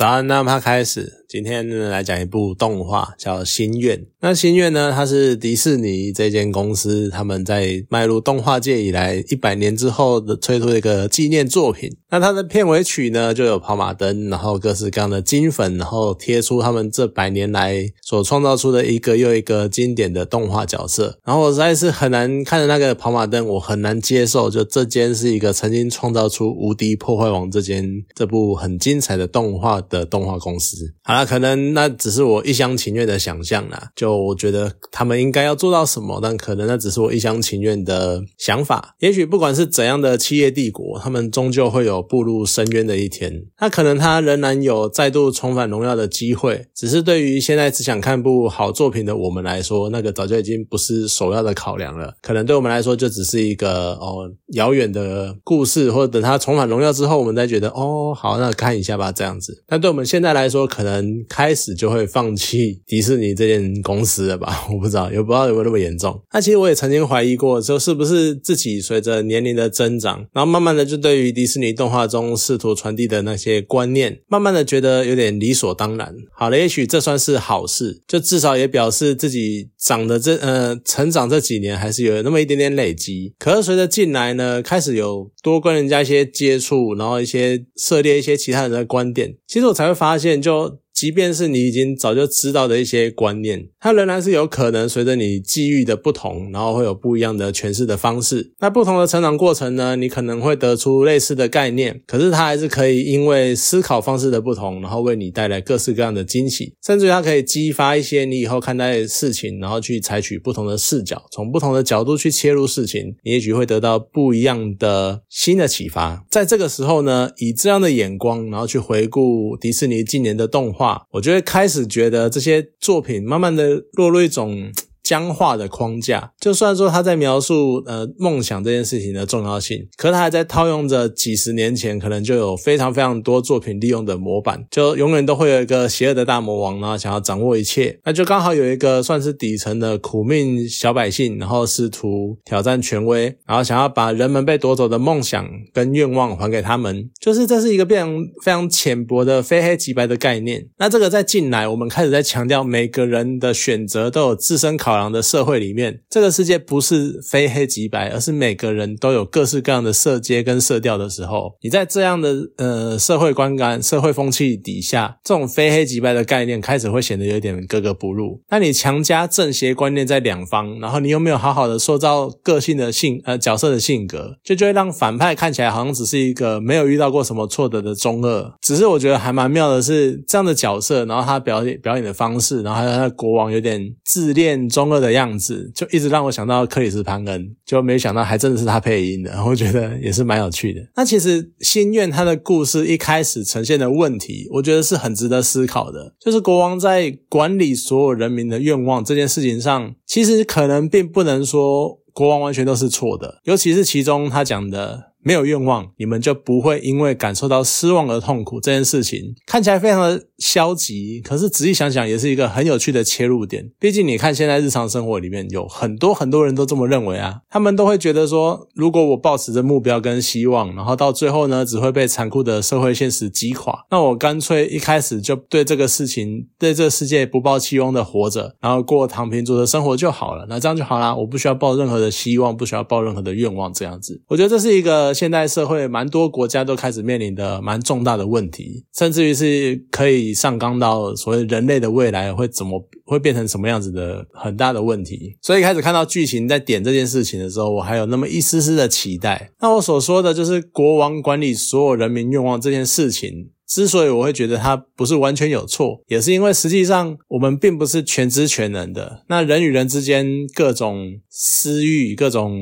早安，那么开始。今天来讲一部动画，叫《心愿》。那《心愿》呢，它是迪士尼这间公司他们在迈入动画界以来一百年之后的推出一个纪念作品。那它的片尾曲呢，就有跑马灯，然后各式各样的金粉，然后贴出他们这百年来所创造出的一个又一个经典的动画角色。然后我实在是很难看着那个跑马灯，我很难接受，就这间是一个曾经创造出《无敌破坏王》这间这部很精彩的动画的动画公司。好了。那可能那只是我一厢情愿的想象啦，就我觉得他们应该要做到什么，但可能那只是我一厢情愿的想法。也许不管是怎样的企业帝国，他们终究会有步入深渊的一天。那可能他仍然有再度重返荣耀的机会，只是对于现在只想看部好作品的我们来说，那个早就已经不是首要的考量了。可能对我们来说，就只是一个哦遥远的故事，或者等他重返荣耀之后，我们再觉得哦好，那看一下吧这样子。但对我们现在来说，可能。开始就会放弃迪士尼这间公司了吧？我不知道，也不知道有没有那么严重。那其实我也曾经怀疑过，说是不是自己随着年龄的增长，然后慢慢的就对于迪士尼动画中试图传递的那些观念，慢慢的觉得有点理所当然。好了，也许这算是好事，就至少也表示自己长的这呃成长这几年还是有那么一点点累积。可是随着进来呢，开始有多跟人家一些接触，然后一些涉猎一些其他人的观点，其实我才会发现就。即便是你已经早就知道的一些观念，它仍然是有可能随着你际遇的不同，然后会有不一样的诠释的方式。那不同的成长过程呢，你可能会得出类似的概念，可是它还是可以因为思考方式的不同，然后为你带来各式各样的惊喜，甚至它可以激发一些你以后看待事情，然后去采取不同的视角，从不同的角度去切入事情，你也许会得到不一样的新的启发。在这个时候呢，以这样的眼光，然后去回顾迪士尼近年的动画。我就会开始觉得这些作品慢慢的落入一种。僵化的框架，就算说他在描述呃梦想这件事情的重要性，可是他还在套用着几十年前可能就有非常非常多作品利用的模板，就永远都会有一个邪恶的大魔王，然后想要掌握一切，那就刚好有一个算是底层的苦命小百姓，然后试图挑战权威，然后想要把人们被夺走的梦想跟愿望还给他们，就是这是一个非常非常浅薄的非黑即白的概念。那这个在进来，我们开始在强调每个人的选择都有自身考。的社会里面，这个世界不是非黑即白，而是每个人都有各式各样的色阶跟色调的时候，你在这样的呃社会观感、社会风气底下，这种非黑即白的概念开始会显得有点格格不入。那你强加正邪观念在两方，然后你又没有好好的塑造个性的性呃角色的性格，就就会让反派看起来好像只是一个没有遇到过什么挫折的中二。只是我觉得还蛮妙的是，这样的角色，然后他表演表演的方式，然后还有他的国王有点自恋中。二的样子就一直让我想到克里斯潘恩，就没想到还真的是他配音的，我觉得也是蛮有趣的。那其实心愿他的故事一开始呈现的问题，我觉得是很值得思考的，就是国王在管理所有人民的愿望这件事情上，其实可能并不能说国王完全都是错的，尤其是其中他讲的。没有愿望，你们就不会因为感受到失望而痛苦。这件事情看起来非常的消极，可是仔细想想，也是一个很有趣的切入点。毕竟你看，现在日常生活里面有很多很多人都这么认为啊，他们都会觉得说，如果我抱持着目标跟希望，然后到最后呢，只会被残酷的社会现实击垮，那我干脆一开始就对这个事情、对这个世界不抱期望的活着，然后过躺平族的生活就好了。那这样就好啦，我不需要抱任何的希望，不需要抱任何的愿望，这样子，我觉得这是一个。现代社会蛮多国家都开始面临的蛮重大的问题，甚至于是可以上纲到所谓人类的未来会怎么会变成什么样子的很大的问题。所以开始看到剧情在点这件事情的时候，我还有那么一丝丝的期待。那我所说的就是国王管理所有人民愿望这件事情。之所以我会觉得他不是完全有错，也是因为实际上我们并不是全知全能的。那人与人之间各种私欲、各种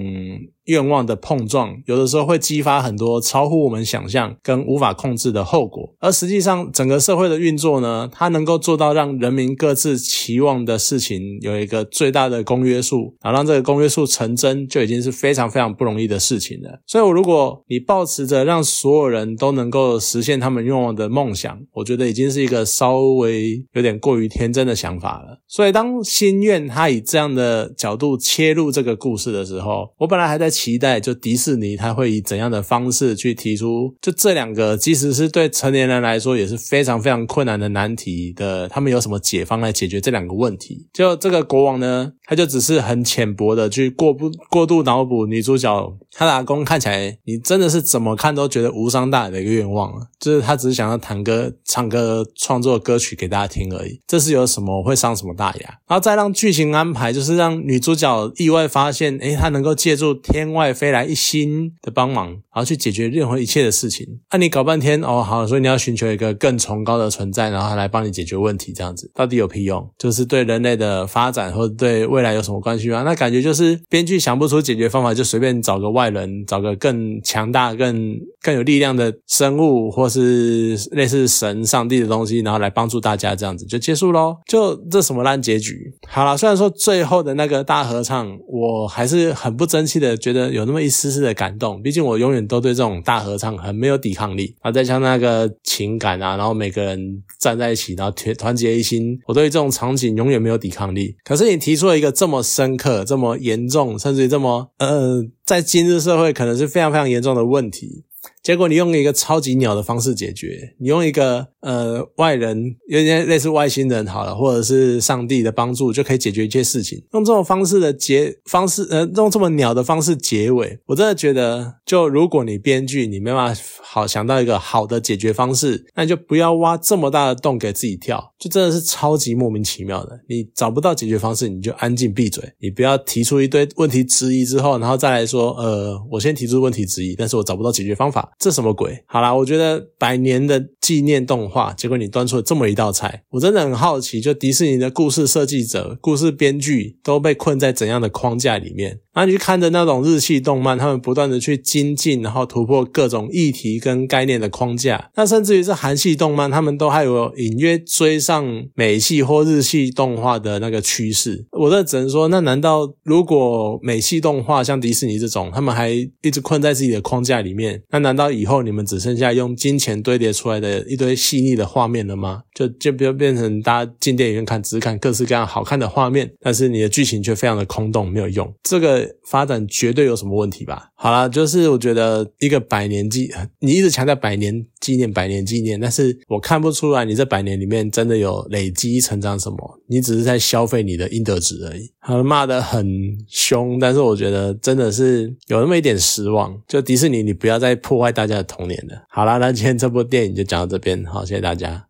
愿望的碰撞，有的时候会激发很多超乎我们想象跟无法控制的后果。而实际上，整个社会的运作呢，它能够做到让人民各自期望的事情有一个最大的公约数，然后让这个公约数成真，就已经是非常非常不容易的事情了。所以，如果你抱持着让所有人都能够实现他们愿望，的梦想，我觉得已经是一个稍微有点过于天真的想法了。所以，当心愿他以这样的角度切入这个故事的时候，我本来还在期。待，就迪士尼它会以怎样的方式去提出，就这两个，即使是对成年人来说也是非常非常困难的难题的，他们有什么解方来解决这两个问题？就这个国王呢，他就只是很浅薄的去过不过度脑补女主角她的阿公看起来，你真的是怎么看都觉得无伤大雅的一个愿望，就是他只是想要弹歌、唱歌、创作歌曲给大家听而已。这是有什么会伤什么大雅？然后再让剧情安排，就是让女主角意外发现，诶，她能够借助天另外飞来一星的帮忙，然后去解决任何一切的事情。那你搞半天，哦，好，所以你要寻求一个更崇高的存在，然后来帮你解决问题，这样子到底有屁用？就是对人类的发展或者对未来有什么关系吗？那感觉就是编剧想不出解决方法，就随便找个外人，找个更强大、更更有力量的生物，或是类似神、上帝的东西，然后来帮助大家，这样子就结束喽。就这什么烂结局？好了，虽然说最后的那个大合唱，我还是很不争气的，觉得有那么一丝丝的感动。毕竟我永远都对这种大合唱很没有抵抗力啊。再像那个情感啊，然后每个人站在一起，然后团团结一心，我对这种场景永远没有抵抗力。可是你提出了一个这么深刻、这么严重，甚至于这么呃，在今日社会可能是非常非常严重的问题。结果你用一个超级鸟的方式解决，你用一个呃外人有点类似外星人好了，或者是上帝的帮助就可以解决一切事情，用这种方式的结方式呃用这么鸟的方式结尾，我真的觉得，就如果你编剧你没办法好想到一个好的解决方式，那你就不要挖这么大的洞给自己跳，就真的是超级莫名其妙的。你找不到解决方式，你就安静闭嘴，你不要提出一堆问题质疑之后，然后再来说呃我先提出问题质疑，但是我找不到解决方法。这什么鬼？好啦，我觉得百年的纪念动画，结果你端出了这么一道菜，我真的很好奇，就迪士尼的故事设计者、故事编剧都被困在怎样的框架里面？然后你去看着那种日系动漫，他们不断的去精进，然后突破各种议题跟概念的框架。那甚至于是韩系动漫，他们都还有隐约追上美系或日系动画的那个趋势。我这只能说，那难道如果美系动画像迪士尼这种，他们还一直困在自己的框架里面？那难道以后你们只剩下用金钱堆叠出来的一堆细腻的画面了吗？就就不要变成大家进电影院看，只是看各式各样好看的画面，但是你的剧情却非常的空洞，没有用。这个。发展绝对有什么问题吧？好了，就是我觉得一个百年纪，你一直强调百年纪念、百年纪念，但是我看不出来你这百年里面真的有累积成长什么，你只是在消费你的应得而已。好骂的很凶，但是我觉得真的是有那么一点失望。就迪士尼，你不要再破坏大家的童年了。好啦，那今天这部电影就讲到这边，好，谢谢大家。